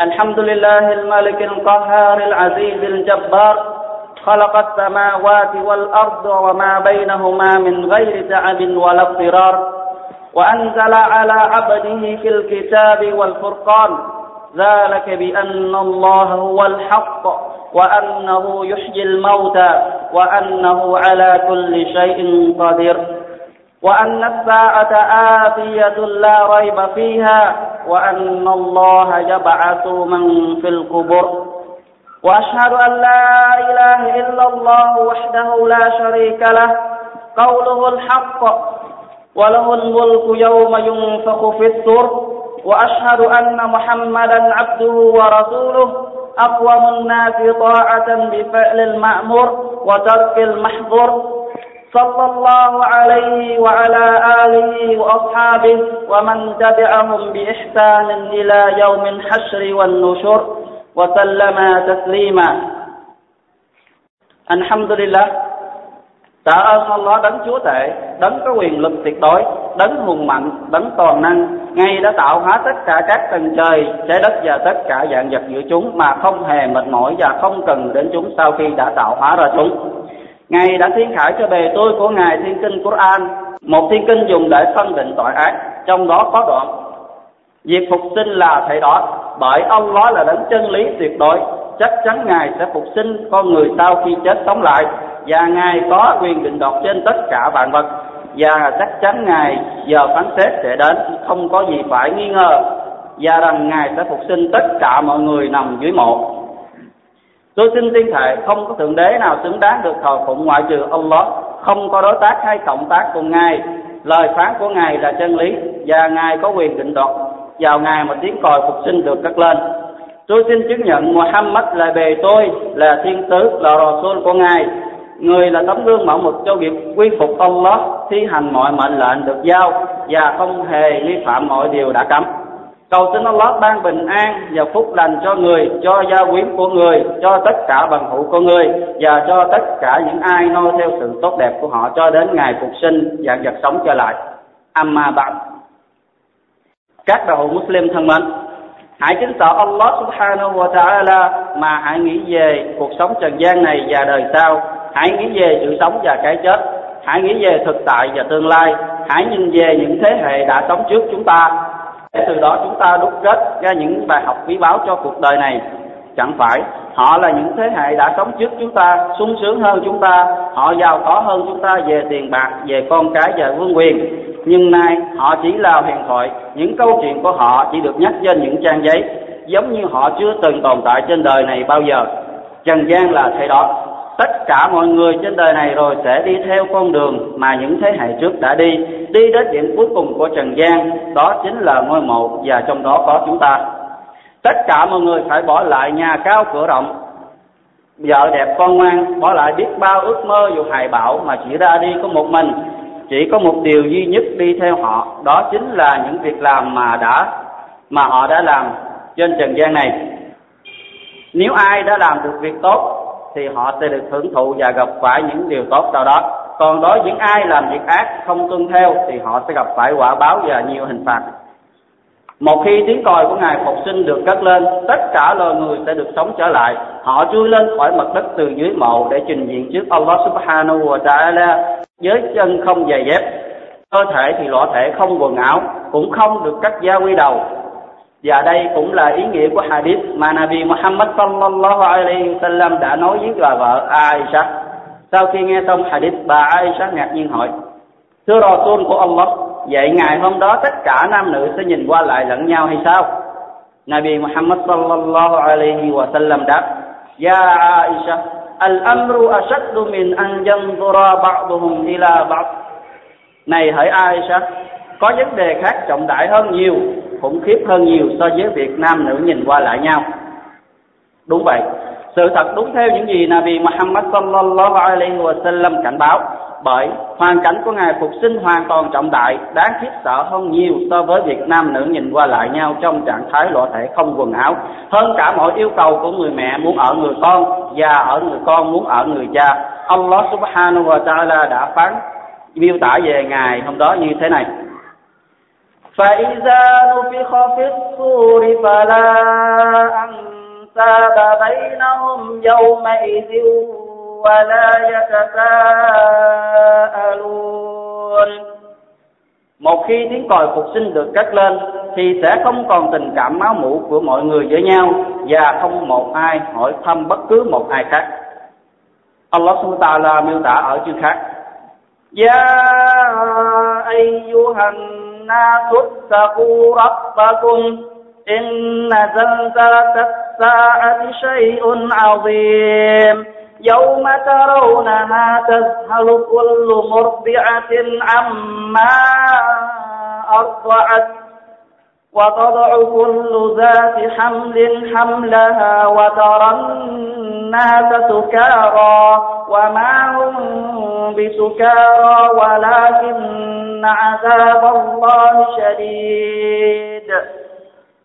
الحمد لله الملك القهار العزيز الجبار خلق السماوات والأرض وما بينهما من غير تعب ولا اضطرار وأنزل على عبده في الكتاب والفرقان ذلك بأن الله هو الحق وأنه يحيي الموتى وأنه على كل شيء قدير وأن الساعة آتية لا ريب فيها وأن الله يبعث من في القبور. وأشهد أن لا إله إلا الله وحده لا شريك له. قوله الحق وله الملك يوم ينفخ في السور. وأشهد أن محمدا عبده ورسوله. أقوم الناس طاعة بفعل المأمور وترك المحظور. صلى الله عليه وعلى آله وأصحابه ومن تبعهم بإحسان إلى يوم الحشر والنشر وسلم تسليما الحمد لله Tạ ơn Allah đấng Chúa Tể, đấng có quyền lực tuyệt đối, đấng hùng mạnh, đấng toàn năng, ngay đã tạo hóa tất cả các tầng trời, trái đất và tất cả dạng vật giữa chúng mà không hề mệt mỏi và không cần đến chúng sau khi đã tạo hóa ra chúng. Ngài đã thiên khải cho bề tôi của Ngài thiên kinh Quran, một thiên kinh dùng để phân định tội ác, trong đó có đoạn Việc phục sinh là thể đó, bởi ông nói là đấng chân lý tuyệt đối, chắc chắn Ngài sẽ phục sinh con người sau khi chết sống lại, và Ngài có quyền định đoạt trên tất cả vạn vật, và chắc chắn Ngài giờ phán xét sẽ đến, không có gì phải nghi ngờ, và rằng Ngài sẽ phục sinh tất cả mọi người nằm dưới mộ. Tôi xin tuyên thệ không có thượng đế nào xứng đáng được thờ phụng ngoại trừ Allah, không có đối tác hay cộng tác cùng Ngài. Lời phán của Ngài là chân lý và Ngài có quyền định đoạt vào ngày mà tiếng còi phục sinh được cất lên. Tôi xin chứng nhận Muhammad là bề tôi, là thiên sứ, là Rasul của Ngài. Người là tấm gương mẫu mực cho việc quy phục Allah, thi hành mọi mệnh lệnh được giao và không hề vi phạm mọi điều đã cấm. Cầu xin Allah ban bình an và phúc lành cho người, cho gia quyến của người, cho tất cả bằng hữu của người và cho tất cả những ai noi theo sự tốt đẹp của họ cho đến ngày phục sinh và vật sống trở lại. Amma bạn Các đạo hữu Muslim thân mến, hãy kính sợ Allah subhanahu wa ta'ala mà hãy nghĩ về cuộc sống trần gian này và đời sau. Hãy nghĩ về sự sống và cái chết. Hãy nghĩ về thực tại và tương lai. Hãy nhìn về những thế hệ đã sống trước chúng ta để từ đó chúng ta đúc kết ra những bài học quý báu cho cuộc đời này. Chẳng phải họ là những thế hệ đã sống trước chúng ta, sung sướng hơn chúng ta, họ giàu có hơn chúng ta về tiền bạc, về con cái và vương quyền. Nhưng nay họ chỉ là huyền thoại, những câu chuyện của họ chỉ được nhắc trên những trang giấy, giống như họ chưa từng tồn tại trên đời này bao giờ. Trần gian là thế đó tất cả mọi người trên đời này rồi sẽ đi theo con đường mà những thế hệ trước đã đi đi đến điểm cuối cùng của trần gian, đó chính là ngôi mộ và trong đó có chúng ta. Tất cả mọi người phải bỏ lại nhà cao cửa rộng, vợ đẹp con ngoan, bỏ lại biết bao ước mơ dù hài bảo mà chỉ ra đi có một mình. Chỉ có một điều duy nhất đi theo họ, đó chính là những việc làm mà đã, mà họ đã làm trên trần gian này. Nếu ai đã làm được việc tốt thì họ sẽ được hưởng thụ và gặp phải những điều tốt sau đó. Còn đối với những ai làm việc ác, không tuân theo, thì họ sẽ gặp phải quả báo và nhiều hình phạt. Một khi tiếng còi của ngài phục sinh được cất lên, tất cả loài người sẽ được sống trở lại. Họ chui lên khỏi mặt đất từ dưới mộ để trình diện trước Allah subhanahu wa ta'ala với chân không giày dép. Cơ thể thì lõa thể không quần áo, cũng không được cắt da quy đầu và đây cũng là ý nghĩa của hadith mà Nabi Muhammad sallallahu alaihi wasallam đã nói với bà vợ Aisha. Sau khi nghe xong hadith, bà Aisha ngạc nhiên hỏi: "Thưa Rasul của Allah, vậy ngày hôm đó tất cả nam nữ sẽ nhìn qua lại lẫn nhau hay sao?" Nabi Muhammad sallallahu alaihi wasallam đáp: "Ya Aisha, al-amru ashaddu min an yanzura ba'dhum ila ba'd." Này hỡi Aisha, có vấn đề khác trọng đại hơn nhiều khủng khiếp hơn nhiều so với việc nam nữ nhìn qua lại nhau. Đúng vậy. Sự thật đúng theo những gì Nabi Muhammad sallallahu alaihi wa sallam cảnh báo, bởi hoàn cảnh của ngài phục sinh hoàn toàn trọng đại, đáng khiếp sợ hơn nhiều so với việc nam nữ nhìn qua lại nhau trong trạng thái lộ thể không quần áo. Hơn cả mọi yêu cầu của người mẹ muốn ở người con và ở người con muốn ở người cha. Allah subhanahu wa ta'ala đã phán miêu tả về ngài hôm đó như thế này. فإذا نفخ في الصور فلا بينهم يومئذ ولا يتساءلون một khi tiếng còi phục sinh được cất lên thì sẽ không còn tình cảm máu mủ của mọi người với nhau và không một ai hỏi thăm bất cứ một ai khác Allah subhanahu wa ta'ala miêu tả ở chương khác Ya ayyuhan الناس اتقوا ربكم إن زلزلة الساعة شيء عظيم يوم ترونها تذهل كل مرضعة عما أرضعت وتضع كل ذات حمل حملها وترى الناس سكارى وما هم بسكارى ولكن عذاب الله شديد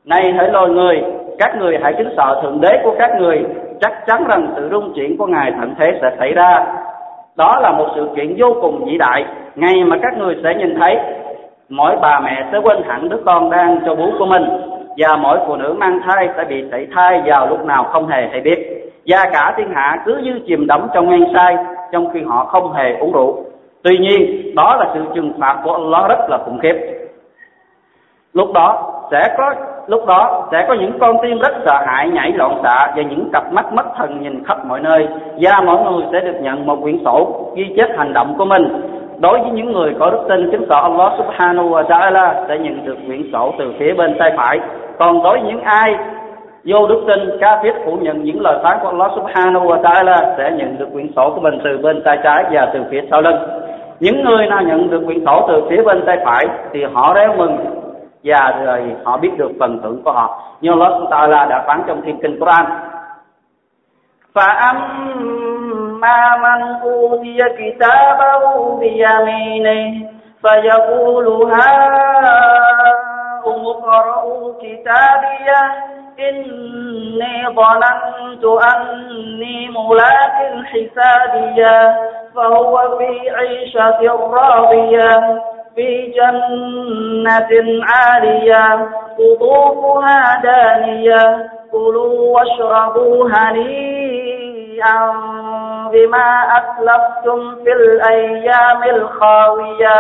Này hỡi loài người, các người hãy kính sợ Thượng Đế của các người, chắc chắn rằng sự rung chuyển của Ngài thận thế sẽ xảy ra. Đó là một sự kiện vô cùng vĩ đại, ngày mà các người sẽ nhìn thấy mỗi bà mẹ sẽ quên hẳn đứa con đang cho bú của mình. Và mỗi phụ nữ mang thai sẽ bị sảy thai vào lúc nào không hề hay biết. Và cả thiên hạ cứ như chìm đắm trong men say trong khi họ không hề uống rượu. Tuy nhiên, đó là sự trừng phạt của Allah rất là khủng khiếp. Lúc đó sẽ có, lúc đó sẽ có những con tim rất sợ hãi, nhảy loạn xạ và những cặp mắt mất thần nhìn khắp mọi nơi. Và mọi người sẽ được nhận một quyển sổ ghi chép hành động của mình đối với những người có đức tin kính sợ Allah subhanahu wa ta'ala sẽ nhận được quyển sổ từ phía bên tay phải còn đối với những ai vô đức tin ca thiết phủ nhận những lời phán của Allah subhanahu wa ta'ala sẽ nhận được quyển sổ của mình từ bên tay trái và từ phía sau lưng những người nào nhận được quyển sổ từ phía bên tay phải thì họ réo mừng và rồi họ biết được phần thưởng của họ như Allah subhanahu wa ta'ala đã phán trong thiên kinh Quran فأما من أوتي كتابه بيمينه فيقول هاؤم اقرءوا كتابيه إني ظننت أني ملاك حسابيا فهو في عيشة راضية في جنة عالية قطوفها دانية كلوا واشربوا هنيئا بما أسلفتم في الأيام الخاوية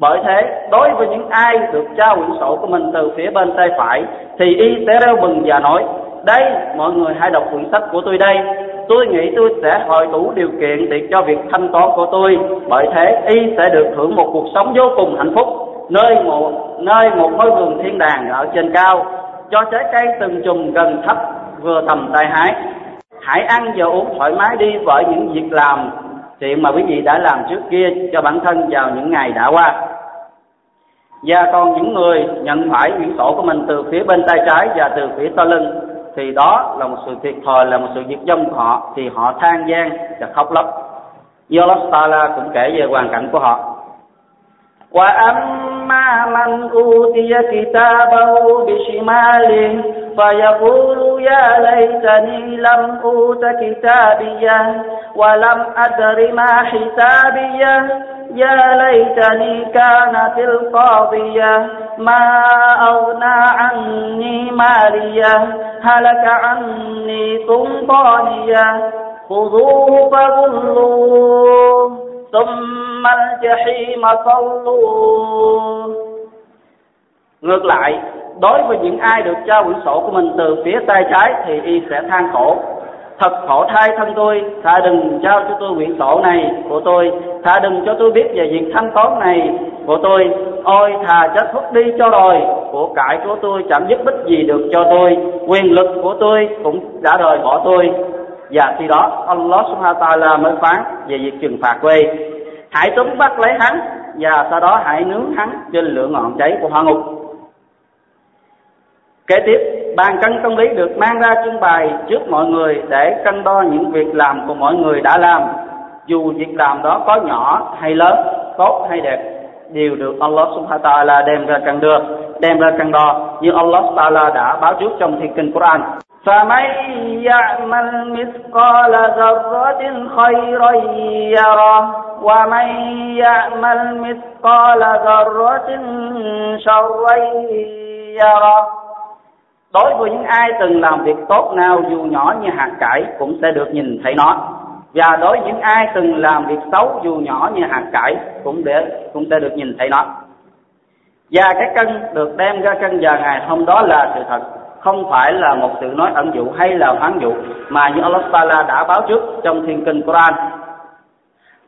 bởi thế đối với những ai được trao quyển sổ của mình từ phía bên tay phải thì y sẽ reo mừng và nói đây mọi người hãy đọc quyển sách của tôi đây tôi nghĩ tôi sẽ hội đủ điều kiện để cho việc thanh toán của tôi bởi thế y sẽ được hưởng một cuộc sống vô cùng hạnh phúc nơi một nơi một ngôi vườn thiên đàng ở trên cao cho trái cây từng chùm gần thấp vừa tầm tay hái hãy ăn và uống thoải mái đi với những việc làm thiện mà quý vị đã làm trước kia cho bản thân vào những ngày đã qua. Và còn những người nhận phải quyển sổ của mình từ phía bên tay trái và từ phía sau lưng, thì đó là một sự thiệt thòi, là một sự diệt vong họ, thì họ than gian và khóc lóc. Do cũng kể về hoàn cảnh của họ. Wa amma man utiya kitabahu bi fa yaqulu يا ليتني لم أوت كتابيه ولم أدر ما حسابيه يا ليتني كانت القاضية. ما أغنى عني مالية هلك عني سلطانية خذوه فغلوه. ثم الجحيم صلوه. Ngược lại, đối với những ai được trao quyển sổ của mình từ phía tay trái thì y sẽ than khổ. Thật khổ thay thân tôi, thà đừng trao cho tôi quyển sổ này của tôi, thà đừng cho tôi biết về việc thanh toán này của tôi. Ôi thà chết thuốc đi cho rồi, của cải của tôi chẳng giúp ích gì được cho tôi, quyền lực của tôi cũng đã rời bỏ tôi. Và khi đó Allah subhanahu wa ta'ala mới phán về việc trừng phạt quê hãy túm bắt lấy hắn và sau đó hãy nướng hắn trên lửa ngọn cháy của hỏa ngục kế tiếp bàn cân công lý được mang ra trưng bày trước mọi người để cân đo những việc làm của mọi người đã làm dù việc làm đó có nhỏ hay lớn tốt hay đẹp đều được Allah subhanahu wa ta'ala đem ra cân đưa đem ra cân đo như Allah subhanahu wa ta'ala đã báo trước trong thiên kinh Quran فمن يعمل مثقال ذرة خيرا يره ومن يعمل مثقال ذرة شرا يره đối với những ai từng làm việc tốt nào dù nhỏ như hạt cải cũng sẽ được nhìn thấy nó và đối với những ai từng làm việc xấu dù nhỏ như hạt cải cũng để cũng sẽ được nhìn thấy nó và cái cân được đem ra cân giờ ngày hôm đó là sự thật không phải là một sự nói ẩn dụ hay là phán dụ mà như Allah Taala đã báo trước trong thiên kinh Quran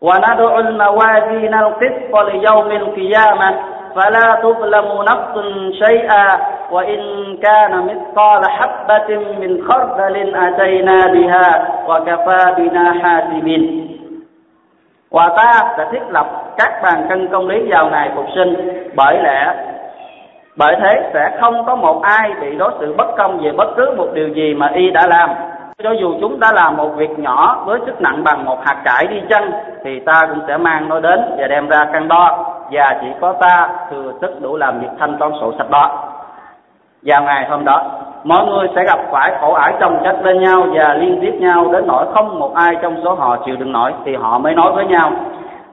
وندع الموازين القسط ليوم القيامة فلا تظلم نفس شيئا وإن كان مثقال حبة من خردل أتينا بها وكفى بنا حاسبين và ta sẽ thiết lập các bàn cân công lý vào ngày phục sinh bởi lẽ bởi thế sẽ không có một ai bị đối xử bất công về bất cứ một điều gì mà y đã làm cho dù chúng ta làm một việc nhỏ với sức nặng bằng một hạt cải đi chăng thì ta cũng sẽ mang nó đến và đem ra cân đo và chỉ có ta thừa sức đủ làm việc thanh toán sổ sách đó vào ngày hôm đó, mọi người sẽ gặp phải khổ ải chồng chất lên nhau và liên tiếp nhau đến nỗi không một ai trong số họ chịu đựng nổi, thì họ mới nói với nhau,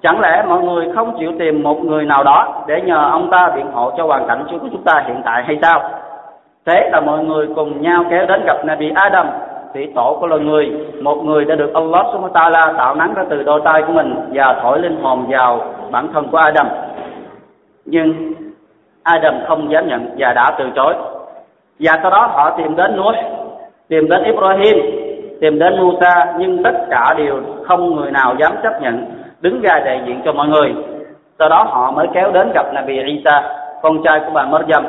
chẳng lẽ mọi người không chịu tìm một người nào đó để nhờ ông ta biện hộ cho hoàn cảnh của chúng ta hiện tại hay sao? Thế là mọi người cùng nhau kéo đến gặp Nabi Adam thủy tổ của loài người, một người đã được Allah subhanahu wa ta'ala tạo nắng ra từ đôi tay của mình và thổi linh hồn vào bản thân của Adam. Nhưng Adam không dám nhận và đã từ chối và sau đó họ tìm đến Nuh, tìm đến Ibrahim, tìm đến Musa, nhưng tất cả đều không người nào dám chấp nhận, đứng ra đại diện cho mọi người. Sau đó họ mới kéo đến gặp Nabi Isa, con trai của bà Maryam.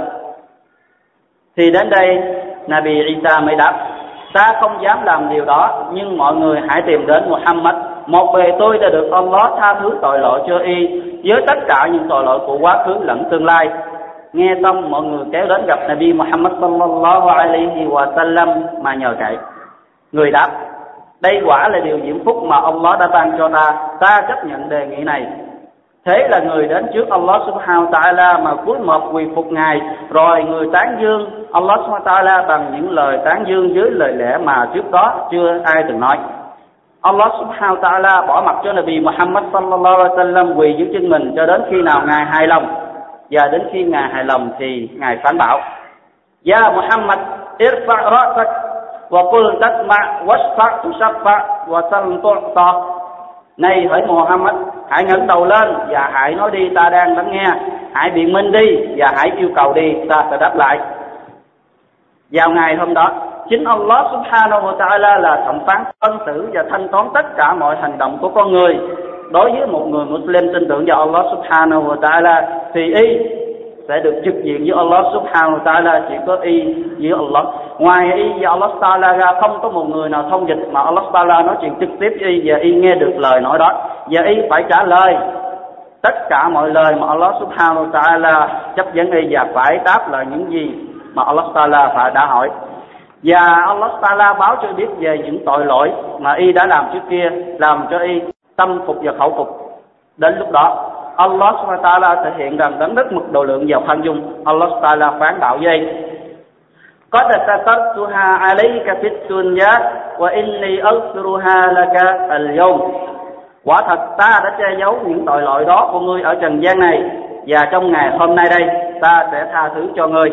Thì đến đây, Nabi Isa mới đáp, ta không dám làm điều đó, nhưng mọi người hãy tìm đến Muhammad. Một bề tôi đã được Allah tha thứ tội lỗi cho y, với tất cả những tội lỗi của quá khứ lẫn tương lai nghe xong, mọi người kéo đến gặp Nabi Muhammad sallallahu alaihi wa sallam mà nhờ cậy. Người đáp, đây quả là điều diễm phúc mà Allah đã ban cho ta. Ta chấp nhận đề nghị này. Thế là người đến trước Allah subhanahu ta'ala mà cuối một quỳ phục ngài. Rồi người tán dương, Allah subhanahu ta'ala bằng những lời tán dương dưới lời lẽ mà trước đó chưa ai từng nói. Allah subhanahu ta'ala bỏ mặt cho Nabi Muhammad sallallahu alaihi wasallam quỳ dưới chân mình cho đến khi nào ngài hài lòng và đến khi ngài hài lòng thì ngài phán bảo, Ya Muhammad, irfa ra'sak wa qul tasma wasfa tusaffa wa sal tu'ta này hỡi Muhammad, hãy ngẩng đầu lên và hãy nói đi, ta đang lắng nghe. Hãy biện minh đi và hãy yêu cầu đi. Ta sẽ đáp lại. Vào ngày hôm đó, chính Allah subhanahu wa ta'ala là thẩm phán phân xử và thanh toán tất cả mọi hành động của con người đối với một người Muslim tin tưởng vào Allah subhanahu wa ta'ala, thì y sẽ được trực diện với Allah subhanahu wa ta'ala, chỉ có y với Allah. Ngoài y và Allah ta'ala ra, không có một người nào thông dịch mà Allah ta'ala nói chuyện trực tiếp với y và y nghe được lời nói đó. Và y phải trả lời tất cả mọi lời mà Allah subhanahu wa ta'ala chấp dẫn y và phải đáp lại những gì mà Allah ta'ala phải đã hỏi. Và Allah ta'ala báo cho biết về những tội lỗi mà y đã làm trước kia, làm cho y tâm phục và khẩu phục đến lúc đó Allah subhanahu wa ta'ala thể hiện rằng đấng rất mực độ lượng và khoan dung Allah ta'ala phán bảo với قد سترتها عليك في الدنيا وإني أغفرها لك اليوم quả thật ta đã che giấu những tội lỗi đó của ngươi ở trần gian này và trong ngày hôm nay đây ta sẽ tha thứ cho ngươi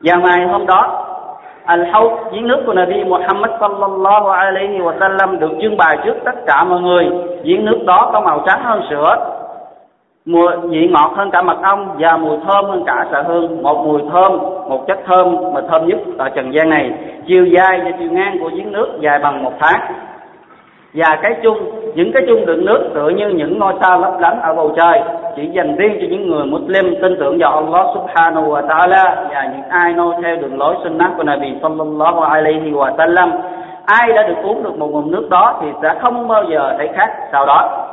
và ngày hôm đó Al-Hawd giếng nước của Nabi Muhammad sallallahu alaihi wa sallam được trưng bày trước tất cả mọi người. Giếng nước đó có màu trắng hơn sữa, mùi vị ngọt hơn cả mật ong và mùi thơm hơn cả sợ hương. Một mùi thơm, một chất thơm mà thơm nhất ở trần gian này. Chiều dài và chiều ngang của giếng nước dài bằng một tháng và cái chung những cái chung đựng nước tựa như những ngôi sao lấp lánh ở bầu trời chỉ dành riêng cho những người Muslim tin tưởng vào Allah Subhanahu wa Taala và những ai noi theo đường lối sunnah của Nabi Sallallahu Alaihi wa Sallam. Ai đã được uống được một nguồn nước đó thì sẽ không bao giờ thấy khác sau đó.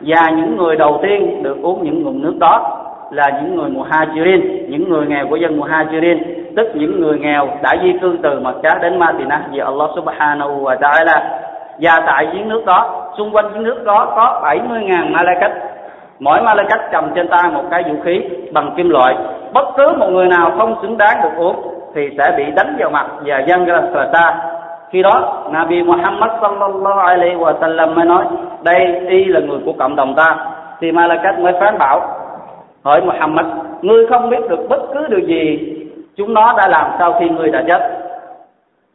Và những người đầu tiên được uống những nguồn nước đó là những người Muhajirin, những người nghèo của dân Muhajirin, tức những người nghèo đã di cư từ Mecca đến Madinah vì Allah Subhanahu wa Taala và tại giếng nước đó, xung quanh giếng nước đó có 70.000 malaikat. Mỗi malaikat cầm trên tay một cái vũ khí bằng kim loại. Bất cứ một người nào không xứng đáng được uống thì sẽ bị đánh vào mặt và dân ra sờ ta khi đó, Nabi Muhammad sallallahu alaihi wa sallam mới nói, đây y là người của cộng đồng ta. Thì malaikat mới phán bảo, hỏi Muhammad, ngươi không biết được bất cứ điều gì chúng nó đã làm sau khi ngươi đã chết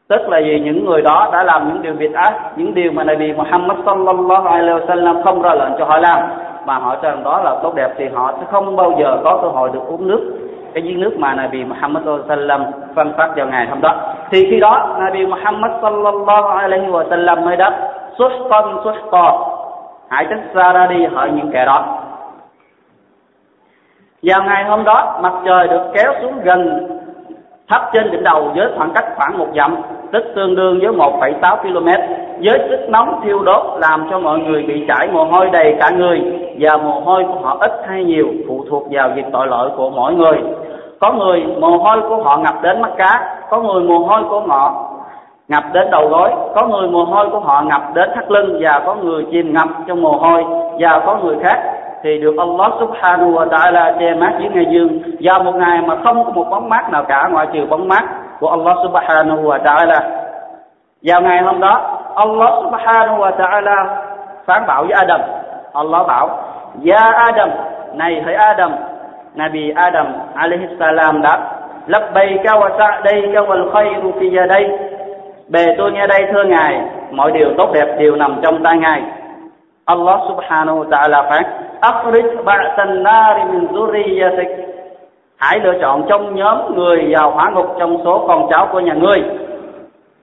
tức là vì những người đó đã làm những điều việc ác, những điều mà Nabi Muhammad sallallahu alaihi wasallam không ra lệnh cho họ làm. Mà họ cho rằng đó là tốt đẹp thì họ sẽ không bao giờ có cơ hội được uống nước. Cái giếng nước mà Nabi Muhammad sallallahu alaihi wasallam phân phát vào ngày hôm đó. Thì khi đó, Nabi Muhammad sallallahu alaihi wasallam mới đáp, xuất to hãy tránh xa ra đi hỏi những kẻ đó. Vào ngày hôm đó, mặt trời được kéo xuống gần thấp trên đỉnh đầu với khoảng cách khoảng một dặm tức tương đương với 1,6 km. Với sức nóng thiêu đốt làm cho mọi người bị chảy mồ hôi đầy cả người và mồ hôi của họ ít hay nhiều phụ thuộc vào việc tội lỗi của mỗi người. Có người mồ hôi của họ ngập đến mắt cá có người mồ hôi của họ ngập đến đầu gối có người mồ hôi của họ ngập đến thắt lưng và có người chìm ngập trong mồ hôi và có người khác thì được Allah subhanahu wa ta'ala che mát dưới ngày dương. Vào một ngày mà không có một bóng mát nào cả ngoại trừ bóng mát của Allah subhanahu wa ta'ala. Vào ngày hôm đó, Allah subhanahu wa ta'ala phán bảo với Adam. Allah bảo, Ya Adam, này hỡi Adam, Nabi Adam alaihi salam đáp, Labbayka wa sa'dayka wal khayru fi yaday Bề tôi nghe đây, thưa Ngài, Mọi điều tốt đẹp đều nằm trong tay Ngài. Allah subhanahu wa ta'ala phán Afrij ba'tan nari min zurriyatik Hãy lựa chọn trong nhóm người vào hỏa ngục trong số con cháu của nhà ngươi.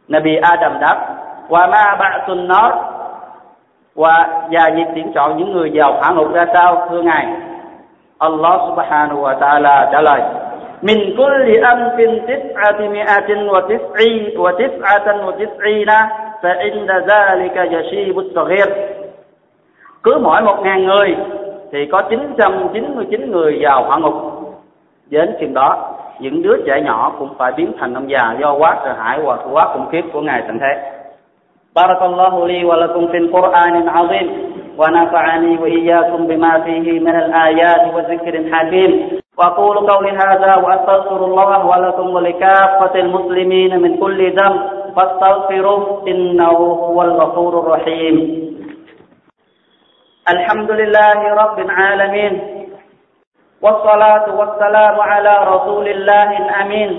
Nabi Adam đáp và ma bạ tuần nó Và, và việc tuyển chọn những người vào hỏa ngục ra sao thưa Ngài? Allah subhanahu wa ta'ala trả lời Min kulli amfin tis'ati mi'atin wa tis'i wa tis'atan wa tis'ina fa inda zalika yashibut saghir. Cứ mỗi một ngàn người thì có 999 người vào hỏa ngục đến chừng đó những đứa trẻ nhỏ cũng phải biến thành ông già do quá sợ hãi hoặc quá khủng khiếp của ngài tận thế بارك الله لي ولكم في القرآن العظيم ونفعني وإياكم بما فيه من الآيات والذكر الحكيم وأقول قولي هذا وأستغفر الله ولكم ولكافة المسلمين من كل ذنب فاستغفروه إنه هو الغفور الرحيم الحمد لله رب العالمين والصلاة والسلام على رسول الله الأمين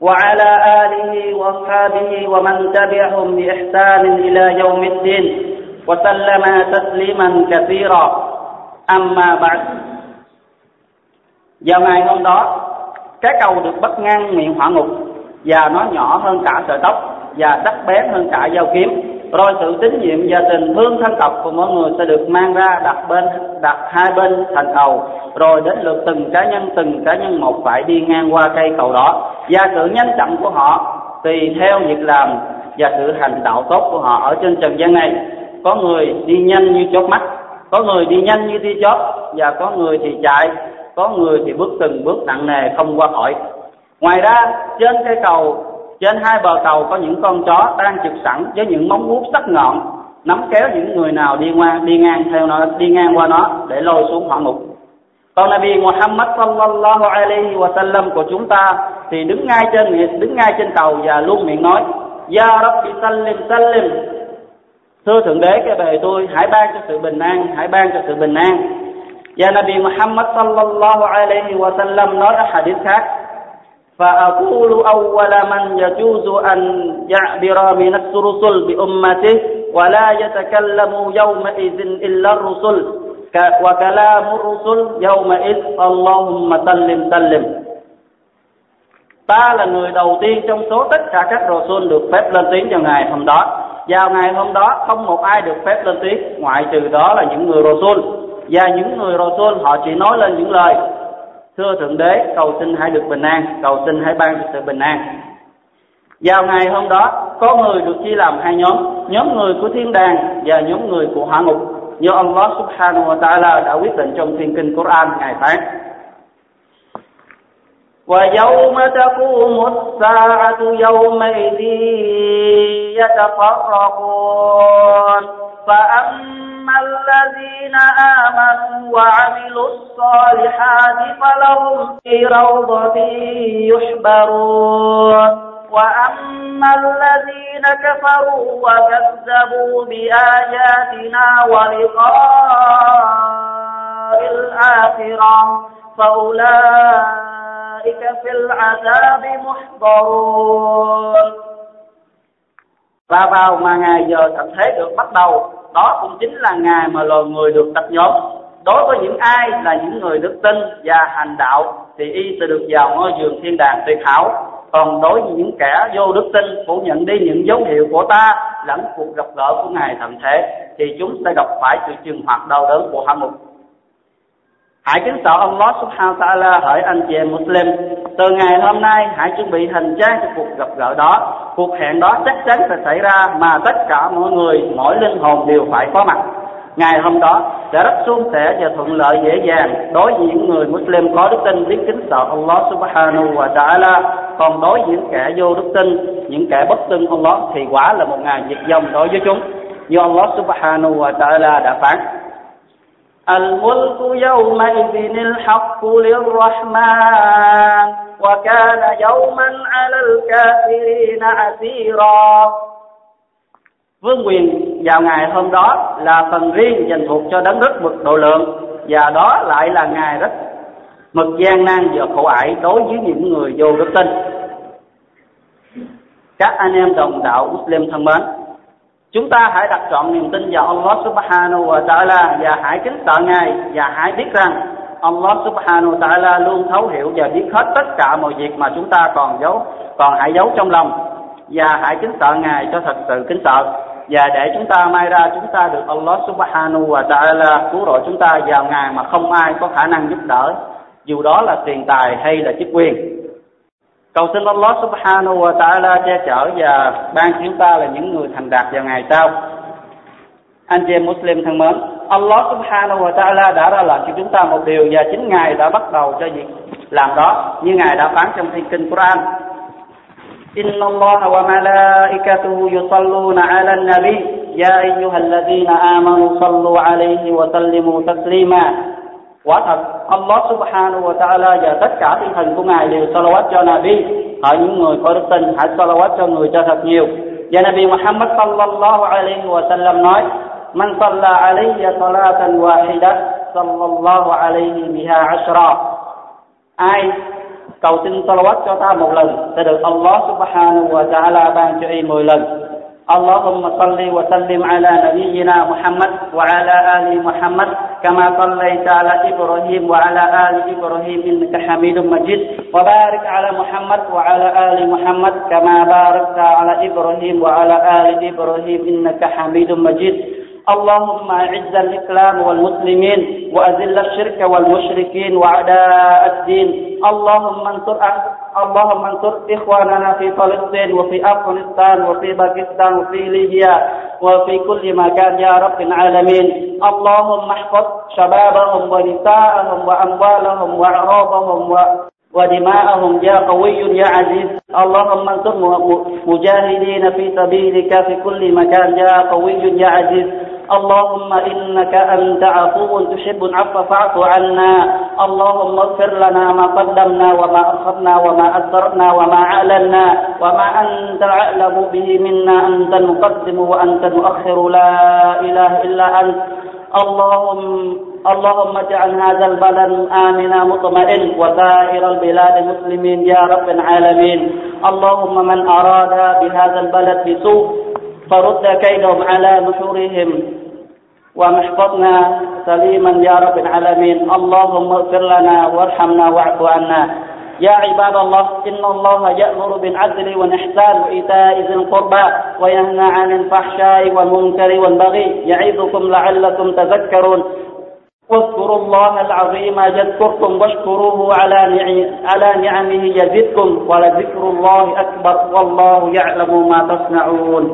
وعلى آله وأصحابه ومن تبعهم بإحسان إلى يوم الدين وسلم تسليما كثيرا أما بعد Vào ngày hôm đó, cái cầu được bắt ngang miệng hỏa ngục và nó nhỏ hơn cả sợi tóc và sắc bén hơn cả dao kiếm rồi sự tín nhiệm và tình thương thân tộc của mỗi người sẽ được mang ra đặt bên, đặt hai bên thành cầu rồi đến lượt từng cá nhân, từng cá nhân một phải đi ngang qua cây cầu đó. Và sự nhanh chậm của họ tùy theo việc làm và sự hành đạo tốt của họ ở trên trần gian này. Có người đi nhanh như chớp mắt, có người đi nhanh như tia chớp, và có người thì chạy, có người thì bước từng bước nặng nề không qua khỏi. Ngoài ra, trên cây cầu trên hai bờ cầu có những con chó đang trực sẵn với những móng vuốt sắc nhọn, nắm kéo những người nào đi ngang đi ngang theo nó, đi ngang qua nó để lôi xuống hỏa ngục. Còn Nabi Muhammad sallallahu alaihi wa sallam của chúng ta thì đứng ngay trên đứng ngay trên cầu và luôn miệng nói, Ya Rabbi, sallim sallim. Thưa Thượng Đế cái bề tôi, hãy ban cho sự bình an, hãy ban cho sự bình an. Và Nabi Muhammad sallallahu alaihi wa sallam nói ở hadith khác فأقول أول من يجوز أن يعبر من الرسل بأمته ولا يتكلم يومئذ إلا الرسل وكلام الرسل يومئذ اللهم سلم سلم ta là người đầu tiên trong số tất cả các Rasul được phép lên tiếng vào ngày hôm đó. Vào ngày hôm đó không một ai được phép lên tiếng ngoại trừ đó là những người Rasul và những người Rasul họ chỉ nói lên những lời thưa thượng đế cầu xin hãy được bình an cầu xin hãy ban cho sự bình an vào ngày hôm đó có người được chia làm hai nhóm nhóm người của thiên đàng và nhóm người của hỏa ngục như Allah subhanahu wa ta'ala đã quyết định trong thiên kinh Quran ngài phán ويوم تقوم الساعة يومئذ يتفرقون فأما الذين آمنوا وعملوا الصالحات فلهم في روضة يحبرون وأما الذين كفروا وكذبوا بآياتنا ولقاء الآخرة فأولئك أولئك في العذاب محضرون và vào mà ngày giờ tận thế được bắt đầu đó cũng chính là ngày mà loài người được tập nhóm. Đối với những ai là những người đức tin và hành đạo, thì y sẽ được vào ngôi giường thiên đàng tuyệt hảo. Còn đối với những kẻ vô đức tin, phủ nhận đi những dấu hiệu của ta, lẫn cuộc gặp gỡ của ngài thần thế, thì chúng sẽ gặp phải sự trừng phạt đau đớn của hạng mục. Hãy kính sợ Allah subhanahu wa ta'ala hỡi anh chị em Muslim. Từ ngày hôm nay hãy chuẩn bị hành trang cho cuộc gặp gỡ đó. Cuộc hẹn đó chắc chắn sẽ xảy ra mà tất cả mọi người, mỗi linh hồn đều phải có mặt. Ngày hôm đó sẽ rất suôn sẻ và thuận lợi dễ dàng Đối với những người Muslim có đức tin biết kính sợ Allah subhanahu wa ta'ala. Còn đối với những kẻ vô đức tin, những kẻ bất tin Allah Thì quả là một ngày diệt vong đối với chúng. Như Allah subhanahu wa ta'ala đã phán الملك يومئذ الحق للرحمن وكان يوما على الكافرين عسيرا Vương quyền vào ngày hôm đó là phần riêng dành thuộc cho đấng rất mực độ lượng và đó lại là ngày rất mực gian nan và khổ ải đối với những người vô đức tin. Các anh em đồng đạo Muslim thân mến, Chúng ta hãy đặt trọn niềm tin vào Allah subhanahu wa ta'ala và hãy kính sợ Ngài và hãy biết rằng Allah subhanahu wa ta'ala luôn thấu hiểu và biết hết tất cả mọi việc mà chúng ta còn giấu, còn hãy giấu trong lòng. Và hãy kính sợ Ngài cho thật sự kính sợ. Và để chúng ta mai ra chúng ta được Allah subhanahu wa ta'ala cứu rỗi chúng ta vào ngày mà không ai có khả năng giúp đỡ. Dù đó là tiền tài hay là chức quyền Cầu xin Allah subhanahu wa ta'ala che chở và ban chúng ta là những người thành đạt vào ngày sau. Anh chị em Muslim thân mến, Allah subhanahu wa ta'ala đã ra lệnh cho chúng ta một điều và chính Ngài đã bắt đầu cho việc làm đó như Ngài đã phán trong thiên kinh Quran. إن الله وملائكته يصلون على النبي يا أيها الذين آمنوا صلوا عليه وسلموا تسليما quả thật Allah subhanahu wa ta'ala và tất cả thiên thần của ngài đều salawat cho Nabi hỡi những người có đức tin hãy salawat cho người cho thật nhiều và Nabi Muhammad sallallahu alaihi wa sallam nói man salla alayya salatan wahida sallallahu alaihi biha ashra ai cầu xin salawat cho ta một lần sẽ được Allah subhanahu wa ta'ala ban cho y mười lần اللهم صل وسلم على نبينا محمد وعلى آل محمد كما صليت على إبراهيم وعلى آل إبراهيم إنك حميد مجيد. وبارك على محمد وعلى آل محمد كما باركت على إبراهيم وعلى آل إبراهيم إنك حميد مجيد. اللهم أعز الإسلام والمسلمين وأذل الشرك والمشركين وأعداء الدين. اللهم انصر اللهم انصر إخواننا في فلسطين وفي أفغانستان وفي باكستان وفي ليبيا وفي كل مكان يا رب العالمين. اللهم احفظ شبابهم ونساءهم وأموالهم واعراضهم و ودماءهم يا قوي يا عزيز. اللهم انصر مجاهدين في سبيلك في كل مكان يا قوي يا عزيز. اللهم إنك أنت عفو تحب العفو فاعف عنا. اللهم اغفر لنا ما قدمنا وما أخرنا وما أسررنا وما أعلنا وما أنت أعلم به منا. أنت المقدم وأنت المؤخر. لا إله إلا أنت. اللهم اللهم اجعل هذا البلد آمنا مطمئن وسائر البلاد مسلمين يا رب العالمين. اللهم من أراد بهذا البلد بسوء فرد كيدهم على نحورهم ومحفظنا سليما يا رب العالمين. اللهم اغفر لنا وارحمنا واعف عنا. يا عباد الله إن الله يأمر بالعدل والإحسان وإيتاء ذي القربى وينهى عن الفحشاء والمنكر والبغي. يعظكم لعلكم تذكرون. واذكروا الله العظيم يذكركم واشكروه على على نعمه يزدكم ولذكر الله أكبر. والله يعلم ما تصنعون.